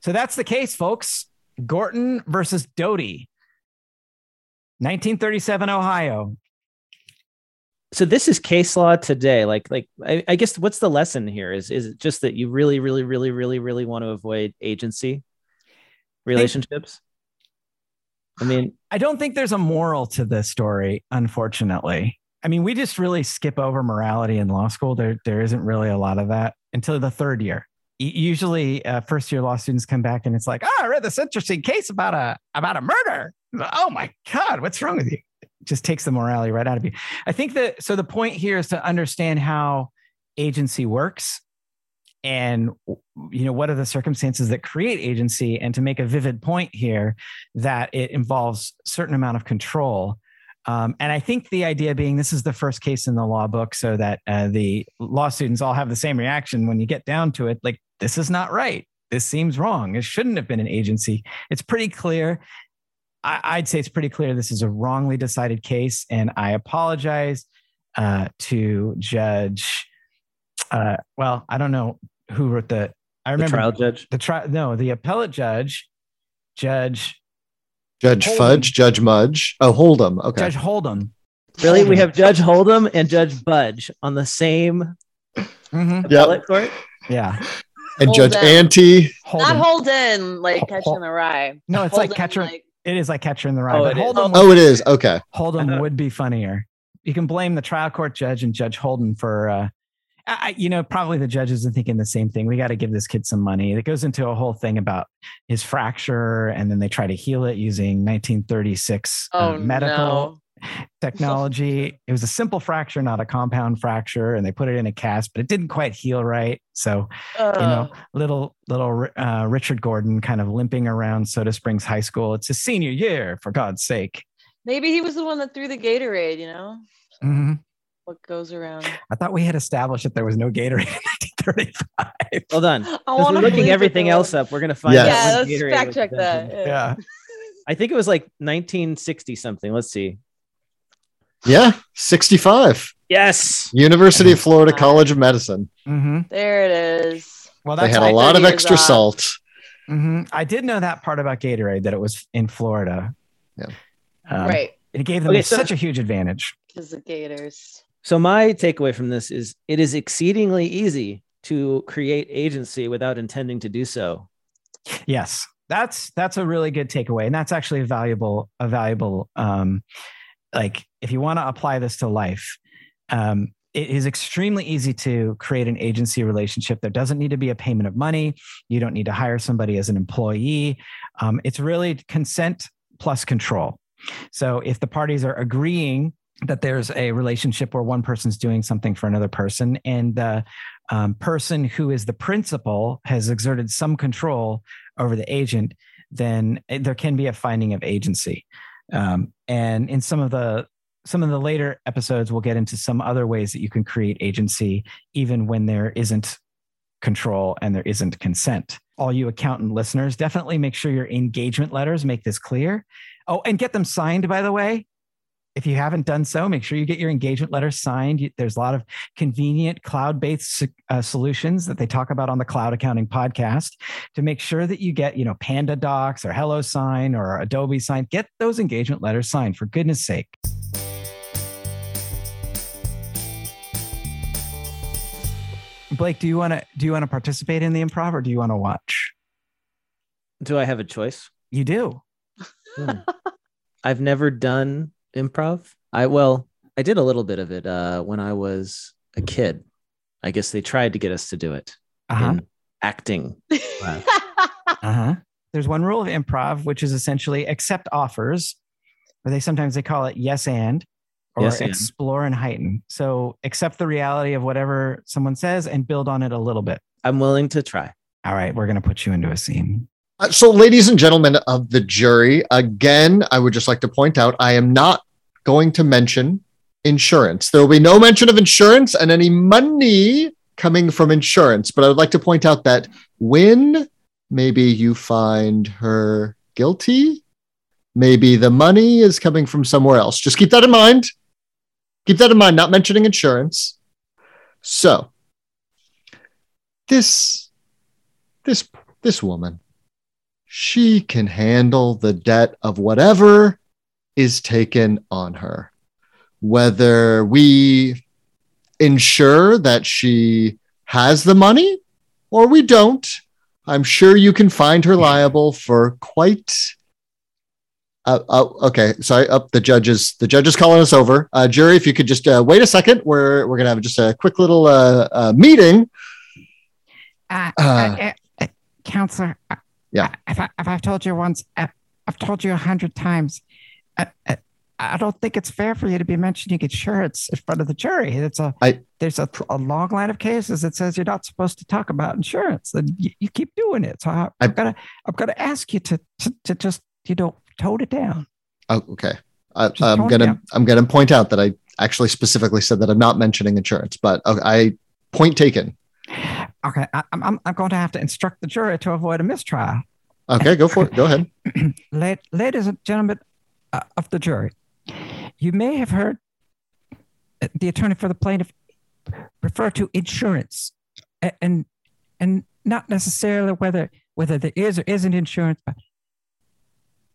So that's the case, folks. Gorton versus Doty. 1937 Ohio. So this is case law today. Like, like I, I guess what's the lesson here? Is is it just that you really, really, really, really, really want to avoid agency relationships? I mean, I don't think there's a moral to this story, unfortunately. I mean, we just really skip over morality in law school. There, there isn't really a lot of that until the third year. Usually, uh, first year law students come back and it's like, "Oh, I read this interesting case about a about a murder." Oh my god, what's wrong with you? Just takes the morality right out of you. I think that so. The point here is to understand how agency works and you know what are the circumstances that create agency and to make a vivid point here that it involves certain amount of control um, and i think the idea being this is the first case in the law book so that uh, the law students all have the same reaction when you get down to it like this is not right this seems wrong it shouldn't have been an agency it's pretty clear I, i'd say it's pretty clear this is a wrongly decided case and i apologize uh, to judge uh, well i don't know who wrote the i the remember trial judge. the trial no the appellate judge judge Judge Hold'em. Fudge, Judge Mudge. Oh, Hold'em. Okay. judge hold'em Really, we have Judge Hold'em and Judge Budge on the same Mhm. appellate court. yeah and Judge Hold'em. Ante. Not hold'em Holden, like Hol- catching the rye. no it's like Holden, catcher like- it is like catcher in the rye Oh, but it is. hold'em, Oh, it is. Okay. hold'em would be funnier you can blame the trial court judge and judge holden for uh I, you know, probably the judges are thinking the same thing. We got to give this kid some money. It goes into a whole thing about his fracture, and then they try to heal it using 1936 uh, Oh, medical no. Technology. It was a simple fracture, not a compound fracture, and they put it in a cast, but it didn't quite heal right. So you know, little little uh, Richard Gorton kind of limping around Soda Springs High School. It's his senior year, for God's sake. maybe he was the one that threw the Gatorade. You know Mhm. what goes around. I thought we had established that there was no Gatorade in 1935. Hold on. I Because want we're to looking everything else up. We're gonna find Yes. out. Yeah, let's Gatorade fact check that. invented. Yeah. I think it was like 1960 something. Let's see. Yeah, 65. Yes. University of Florida College of Medicine. hmm There it is. Well, They had a lot of extra off. salt. Mhm. I did know that part about Gatorade that it was in Florida. Yeah. Um, right. It gave them Okay, so- such a huge advantage. Because the Gators. So my takeaway from this is it is exceedingly easy to create agency without intending to do so. Yes, that's that's a really good takeaway, and that's actually a valuable a valuable um, like if you want to apply this to life. Um, it is extremely easy to create an agency relationship. There doesn't need to be a payment of money. You don't need to hire somebody as an employee. Um, it's really consent plus control. So if the parties are agreeing that there's a relationship where one person's doing something for another person and the um, person who is the principal has exerted some control over the agent, then there can be a finding of agency. Um, and in some of the some of the later episodes, we'll get into some other ways that you can create agency, even when there isn't control and there isn't consent. All you accountant listeners, definitely make sure your engagement letters make this clear. Oh, and get them signed, by the way. If you haven't done so, make sure you get your engagement letter signed. There's a lot of convenient cloud based uh, solutions that they talk about on the Cloud Accounting podcast to make sure that you get, you know, PandaDocs or HelloSign or Adobe Sign. Get those engagement letters signed for goodness sake. Blake, do you want to do you want to participate in the improv or do you want to watch? Do I have a choice? You do. Hmm. I've never done improv. I well, I did a little bit of it uh, when I was a kid. I guess they tried to get us to do it Uh-huh. in acting. Uh-huh. There's one rule of improv, which is essentially accept offers, or they sometimes they call it yes and or Yes and. explore and heighten. So accept the reality of whatever someone says and build on it a little bit. I'm willing to try. All right, we're gonna put you into a scene. Uh, So, ladies and gentlemen of the jury, again, I would just like to point out I am not going to mention insurance. There will be no mention of insurance and any money coming from insurance. But I would like to point out that when maybe you find her guilty, maybe the money is coming from somewhere else. Just keep that in mind. Keep that in mind, not mentioning insurance. So, this, this, this woman she can handle the debt of whatever is taken on her. Whether we ensure that she has the money or we don't, I'm sure you can find her liable for quite. Uh, uh, okay, sorry. Up the judges. The judge is calling us over. Uh, jury, if you could just uh, wait a second, we're we're gonna have just a quick little uh, uh, meeting. Counselor. Yeah. If, I, if I've told you once, uh, I've told you a hundred times. Uh, uh, I don't think it's fair for you to be mentioning insurance in front of the jury. It's a I- there's a, a long line of cases that says you're not supposed to talk about insurance, and you, you keep doing it. So I, I- I'm gonna I'm gonna ask you to to, to just you know tone it down. Oh, okay. I, I'm gonna. I'm gonna point out that I actually specifically said that I'm not mentioning insurance, but okay, I point taken. Okay, I, I'm I'm- I'm going to have to instruct the jury to avoid a mistrial. Okay, go for it. Go ahead. Ladies and gentlemen uh, of the jury, you may have heard uh, the attorney for the plaintiff refer to insurance, and and not necessarily whether whether there is or isn't insurance, but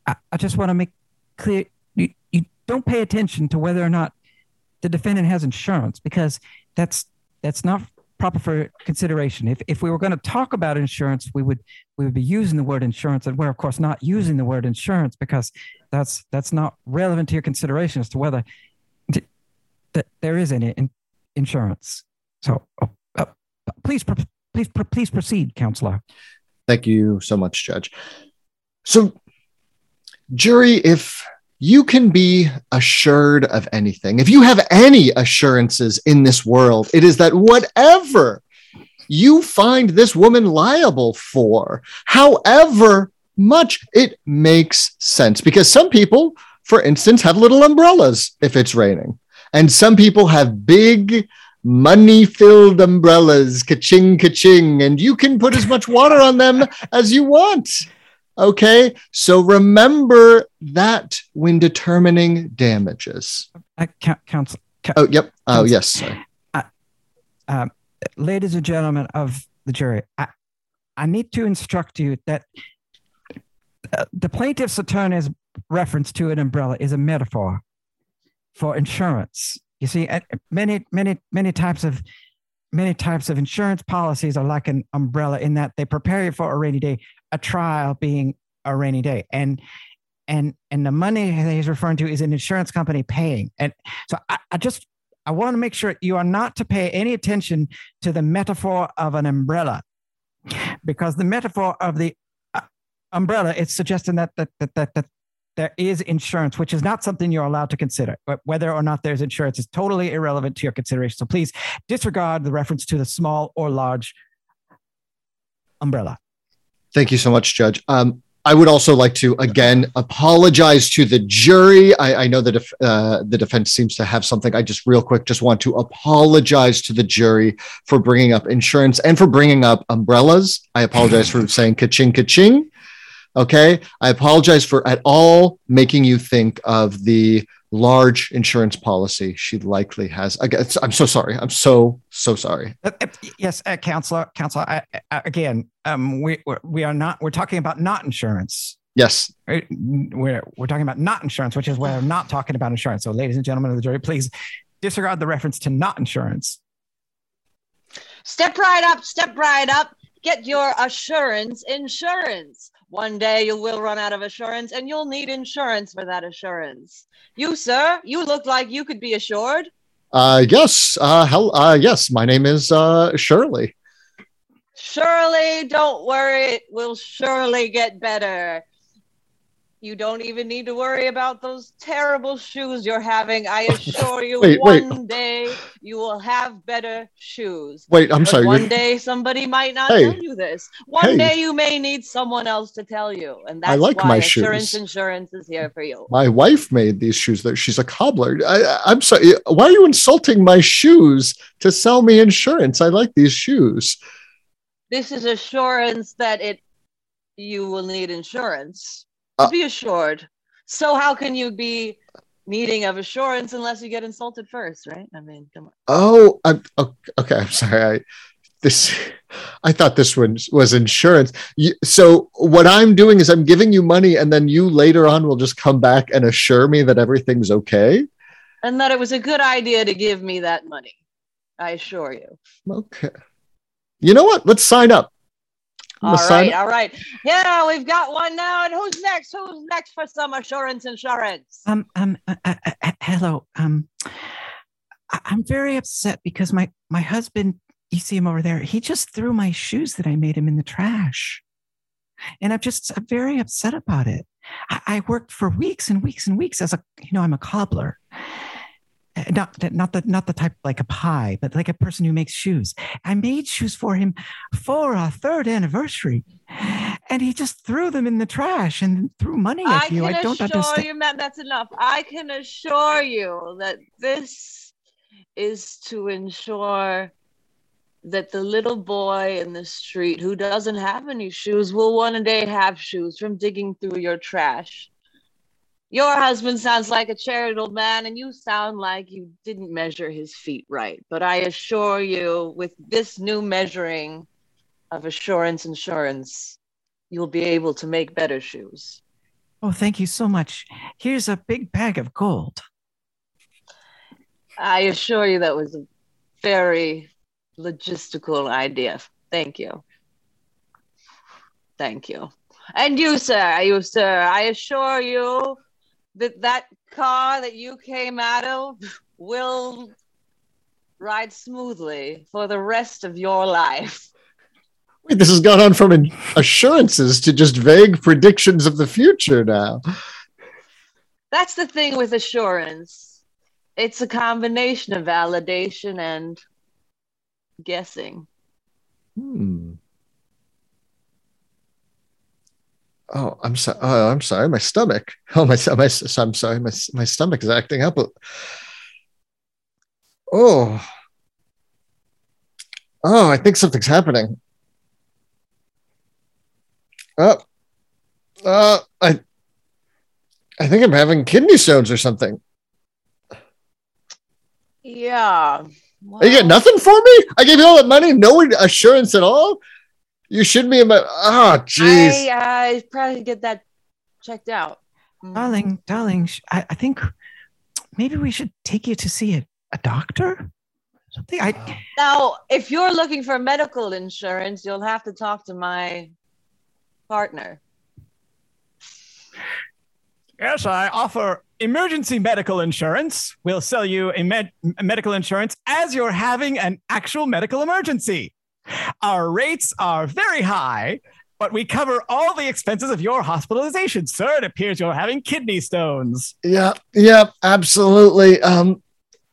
I, I just want to make clear you, you don't pay attention to whether or not the defendant has insurance because that's that's not proper for consideration. If if we were going to talk about insurance, we would we would be using the word insurance, and we're of course not using the word insurance because that's that's not relevant to your consideration as to whether that there is any in, insurance. So, oh, oh please, pr- please, pr- please proceed, counselor. Thank you so much, Judge. So, jury, if you can be assured of anything, if you have any assurances in this world, it is that whatever you find this woman liable for, however much it makes sense. Because some people, for instance, have little umbrellas if it's raining, and some people have big money filled umbrellas, ka-ching, ka-ching, and you can put as much water on them as you want. Okay. So remember that when determining damages. Uh, counsel, ca- Oh, yep. Oh, yes. Sorry. um, ladies and gentlemen of the jury, I, I need to instruct you that uh, the plaintiff's attorney's reference to an umbrella is a metaphor for insurance. You see, uh, many, many, many types of many types of insurance policies are like an umbrella in that they prepare you for a rainy day, a trial being a rainy day, and and and the money that he's referring to is an insurance company paying. And so I, I just I want to make sure you are not to pay any attention to the metaphor of an umbrella, because the metaphor of the uh, umbrella it's suggesting that that that that, that there is insurance, which is not something you're allowed to consider. But whether or not there's insurance is totally irrelevant to your consideration. So please disregard the reference to the small or large umbrella. Thank you so much, Judge. Um, I would also like to again apologize to the jury. I, I know that if uh, the defense seems to have something, I just real quick just want to apologize to the jury for bringing up insurance and for bringing up umbrellas. I apologize for saying ka-ching, ka-ching. Okay. I apologize for at all making you think of the large insurance policy she likely has. I guess, I'm so sorry. I'm so, so sorry. Uh, uh, yes, uh, counselor, counselor. I, I, again, um, we we're, not. We're talking about not insurance. Yes. Uh, We're we're talking about not insurance, which is where we're not talking about insurance. So, ladies and gentlemen of the jury, please disregard the reference to not insurance. Step right up, step right up. Get your assurance insurance. One day you will run out of assurance and you'll need insurance for that assurance. You, sir, you look like you could be assured. Uh, yes. Uh, hell, uh, yes. My name is uh, Shirley. Surely, don't worry, it will surely get better. You don't even need to worry about those terrible shoes you're having. I assure you, Wait, wait. one day you will have better shoes. Wait, I'm But sorry. One day somebody might not Hey. tell you this. One Hey. day you may need someone else to tell you, and that's I like why my assurance shoes. insurance is here for you. my wife made these shoes. That she's a cobbler. I, I'm sorry. Why are you insulting my shoes to sell me insurance? I like these shoes. This is assurance that it you will need insurance Uh, be assured. So how can you be needing of assurance unless you get insulted first, right? I mean, come on. Oh, I'm okay. I'm sorry. I this. I thought this one was insurance. You, so what I'm doing is I'm giving you money, and then you later on will just come back and assure me that everything's okay. And that it was a good idea to give me that money. I assure you. Okay. You know what? Let's sign up. All Let's sign right, up. all right. Yeah, we've got one now. And who's next? Who's next for some assurance insurance? Um, um, uh, uh, uh, hello. Um, I- I'm very upset because my my husband, you see him over there. He just threw my shoes that I made him in the trash, and I'm just I'm very upset about it. I, I worked for weeks and weeks and weeks as a you know I'm a cobbler. Not that- not the not the type like a pie, but like a person who makes shoes. I made shoes for him for our third anniversary, and he just threw them in the trash and threw money I at you. I don't assure understand. you, Matt, that's enough. I can assure you that this is to ensure that the little boy in the street who doesn't have any shoes will one day have shoes from digging through your trash. Your husband sounds like a charitable man, and you sound like you didn't measure his feet right. But I assure you, with this new measuring of assurance insurance, you'll be able to make better shoes. Oh, thank you so much. Here's a big bag of gold. I assure you that was a very logistical idea. Thank you. Thank you. And you, sir, you, sir, I assure you that that car that you came out of will ride smoothly for the rest of your life. Wait, this has gone on from assurances to just vague predictions of the future now. That's the thing with assurance. It's a combination of validation and guessing. Hmm. Oh, I'm sorry. Oh, I'm sorry. My stomach. Oh, my. my I'm sorry. My my stomach is acting up. Oh. Oh, I think something's happening. Oh. Uh, I. I think I'm having kidney stones or something. Yeah. Well, you get nothing for me? I gave you all that money, no assurance at all. You should be in my. Oh, jeez. I, I probably get that checked out. Mm. Darling, darling, I, I think maybe we should take you to see a, a doctor. Something. I now, if you're looking for medical insurance, you'll have to talk to my partner. Yes, I offer emergency medical insurance. We'll sell you a, med- medical insurance as you're having an actual medical emergency. Our rates are very high, but we cover all the expenses of your hospitalization. Sir, it appears you're having kidney stones. Yeah, yeah, absolutely. Um,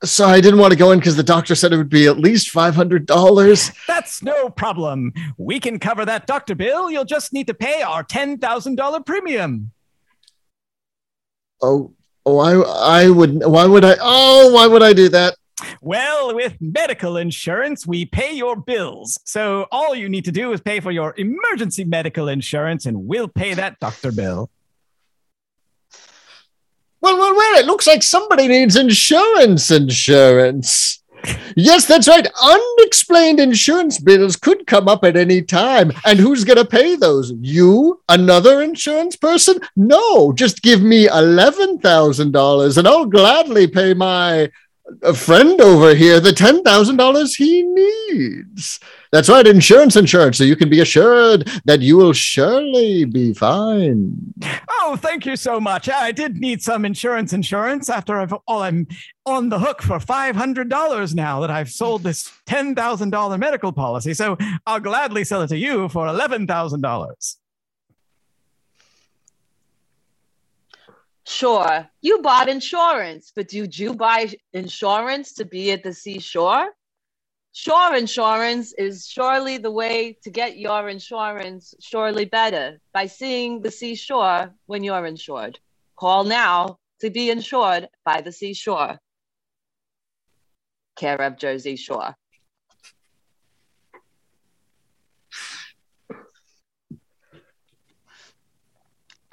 so I didn't want to go in because the doctor said it would be at least five hundred dollars. That's no problem. We can cover that doctor bill. You'll just need to pay our ten thousand dollar premium. Oh, oh, I, I would. Why would I? Oh, why would I do that? Well, with medical insurance, we pay your bills. So all you need to do is pay for your emergency medical insurance, and we'll pay that doctor bill. Well, well, well, it looks like somebody needs insurance. Insurance. Yes, that's right. Unexplained insurance bills could come up at any time. And who's going to pay those? You? Another insurance person? No, just give me $11,000 and I'll gladly pay my a friend over here the $10,000 he needs. That's right, insurance, insurance. So you can be assured that you will surely be fine. Oh, thank you so much. I did need some insurance, insurance after I've, oh, I'm on the hook for $500 now that I've sold this $10,000 medical policy. So I'll gladly sell it to you for $11,000. Sure, you bought insurance, but did you buy insurance to be at the seashore? Shore insurance is surely the way to get your insurance surely better by seeing the seashore when you're insured. Call now to be insured by the seashore. Care of Jersey Shore.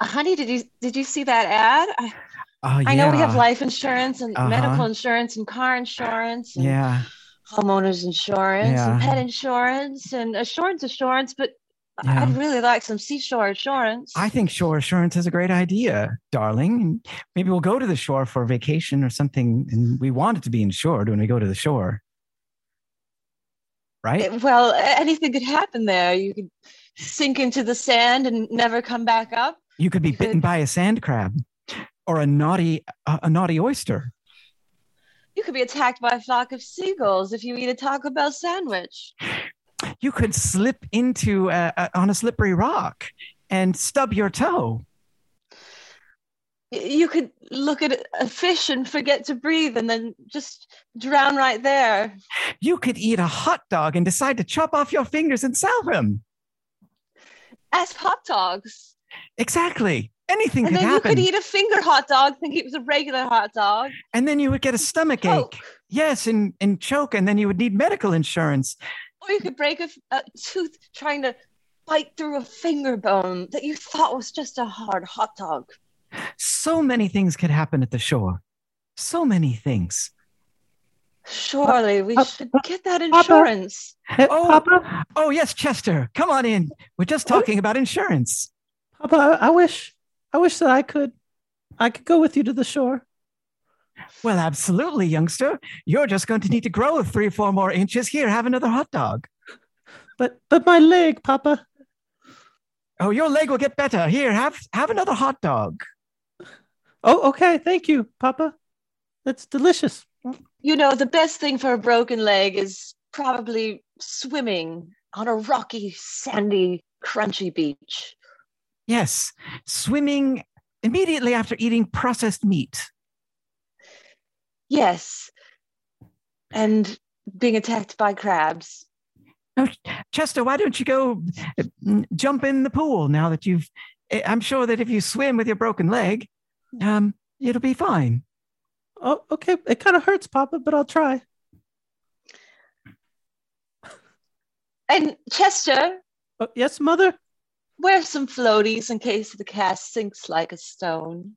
Honey, did you did you see that ad? I, oh, yeah. I know we have life insurance and uh-huh. medical insurance and car insurance. And yeah. Homeowners insurance yeah. and pet insurance and assurance assurance, but yeah. I'd really like some seashore assurance. I think shore assurance is a great idea, darling. Maybe we'll go to the shore for a vacation or something, and we want it to be insured when we go to the shore. Right? Well, anything could happen there. You could sink into the sand and never come back up. You could be bitten by a sand crab or a naughty uh, a naughty oyster. You could be attacked by a flock of seagulls if you eat a Taco Bell sandwich. You could slip into a, a, on a slippery rock and stub your toe. You could look at a fish and forget to breathe and then just drown right there. You could eat a hot dog and decide to chop off your fingers and sell them. As hot dogs. Exactly. Anything and could then happen. you could eat a finger hot dog, think it was a regular hot dog. And then you would get a stomach choke. ache. Yes, and, and choke, and then you would need medical insurance. Or you could break a, a tooth trying to bite through a finger bone that you thought was just a hard hot dog. So many things could happen at the shore. So many things. Surely we uh, should get that insurance. Papa? Oh, Papa? oh, yes, Chester. Come on in. We're just talking about insurance. Papa, I, I wish, I wish that I could, I could go with you to the shore. Well, absolutely, youngster. You're just going to need to grow three or four more inches. Here, have another hot dog. But, but my leg, Papa. Oh, your leg will get better. Here, have have another hot dog. Oh, okay. Thank you, Papa. That's delicious. You know, the best thing for a broken leg is probably swimming on a rocky, sandy, crunchy beach. Yes, swimming immediately after eating processed meat. Yes. And being attacked by crabs. No, Chester, why don't you go mm, jump in the pool now that you've? eh, I'm sure that if you swim with your broken leg, um, it'll be fine. Oh, okay. It kind of hurts, Papa, but I'll try. And Chester, Oh, yes, Mother? Wear some floaties in case the cast sinks like a stone.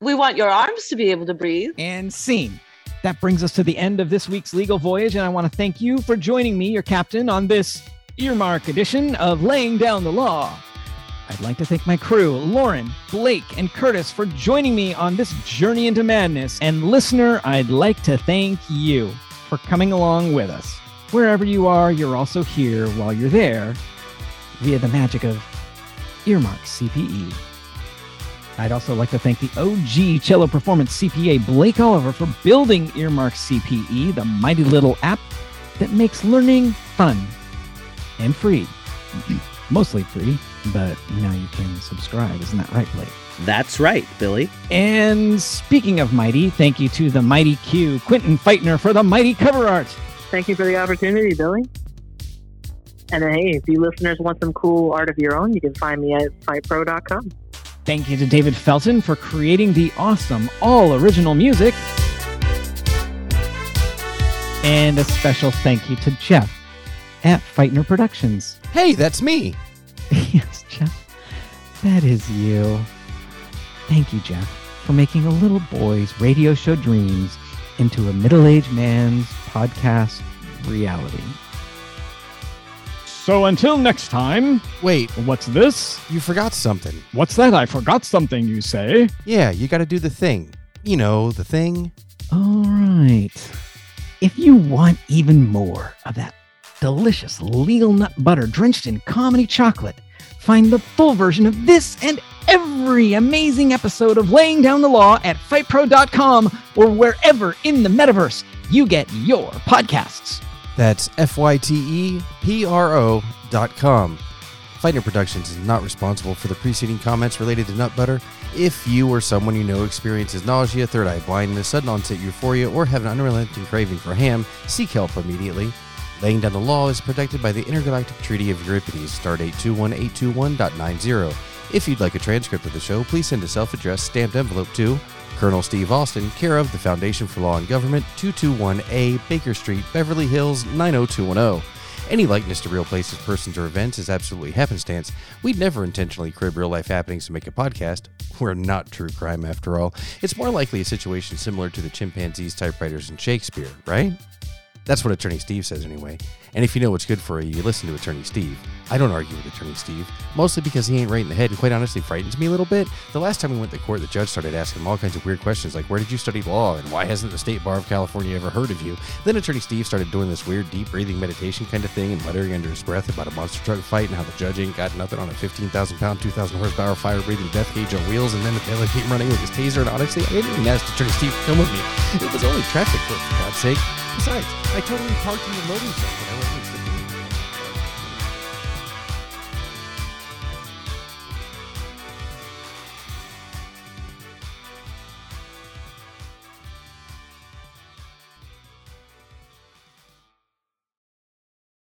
We want your arms to be able to breathe. and scene. That brings us to the end of this week's legal voyage, and I want to thank you for joining me, your captain, on this earmark edition of Laying Down the Law. I'd like to thank my crew, Lauren, Blake, and Curtis, for joining me on this journey into madness. And listener, I'd like to thank you for coming along with us. Wherever you are, you're also here while you're there via the magic of Earmark CPE. I'd also like to thank the OG Cello Performance CPA Blake Oliver for building Earmark CPE, the mighty little app that makes learning fun and free. Mostly free, but now you can subscribe. Isn't that right, Blake? That's right, Billy. And speaking of mighty, thank you to the mighty Q, Quentin Feitner, for the mighty cover art. Thank you for the opportunity, Billy. And then, hey, if you listeners want some cool art of your own, you can find me at fytepro.com. Thank you to David Felton for creating the awesome, all original music. And a special thank you to Jeff at Fightner Productions. Hey, that's me. yes, Jeff, that is you. Thank you, Jeff, for making a little boy's radio show dreams into a middle aged man's podcast reality. So until next time, Wait, what's this? you forgot something. What's that? I forgot something, you say? Yeah, you got to do the thing. You know, the thing. All right. If you want even more of that delicious legal nut butter drenched in comedy chocolate, find the full version of this and every amazing episode of Laying Down the Law at fytepro.com or wherever in the metaverse you get your podcasts. That's F Y T E P R O dot com. Fighter Productions is not responsible for the preceding comments related to nut butter. If you or someone you know experiences nausea, third eye blindness, sudden onset euphoria, or have an unrelenting craving for ham, seek help immediately. Laying Down the Law is protected by the Intergalactic Treaty of Euripides, stardate 21821.90. If you'd like a transcript of the show, please send a self addressed stamped envelope to Colonel Steve Austin, care of the Foundation for Law and Government, 221A Baker Street, Beverly Hills, 90210. Any likeness to real places, persons, or events is absolutely happenstance. We'd never intentionally crib real life happenings to make a podcast. We're not true crime, after all. It's more likely a situation similar to the chimpanzees, typewriters, and Shakespeare, right? That's what Attorney Steve says, anyway. And if you know what's good for you, you listen to Attorney Steve. I don't argue with Attorney Steve, mostly because he ain't right in the head and quite honestly frightens me a little bit. The last time we went to court, the judge started asking him all kinds of weird questions like, Where did you study law? and Why hasn't the State Bar of California ever heard of you? Then Attorney Steve started doing this weird, deep breathing meditation kind of thing and muttering under his breath about a monster truck fight and how the judge ain't got nothing on a 15,000 pound, 2,000 horsepower fire breathing death cage on wheels, and then the fella came running with his taser. And honestly, I didn't even ask Attorney Steve to come with me. It was only traffic court, for God's sake. Besides, I totally parked in the loading zone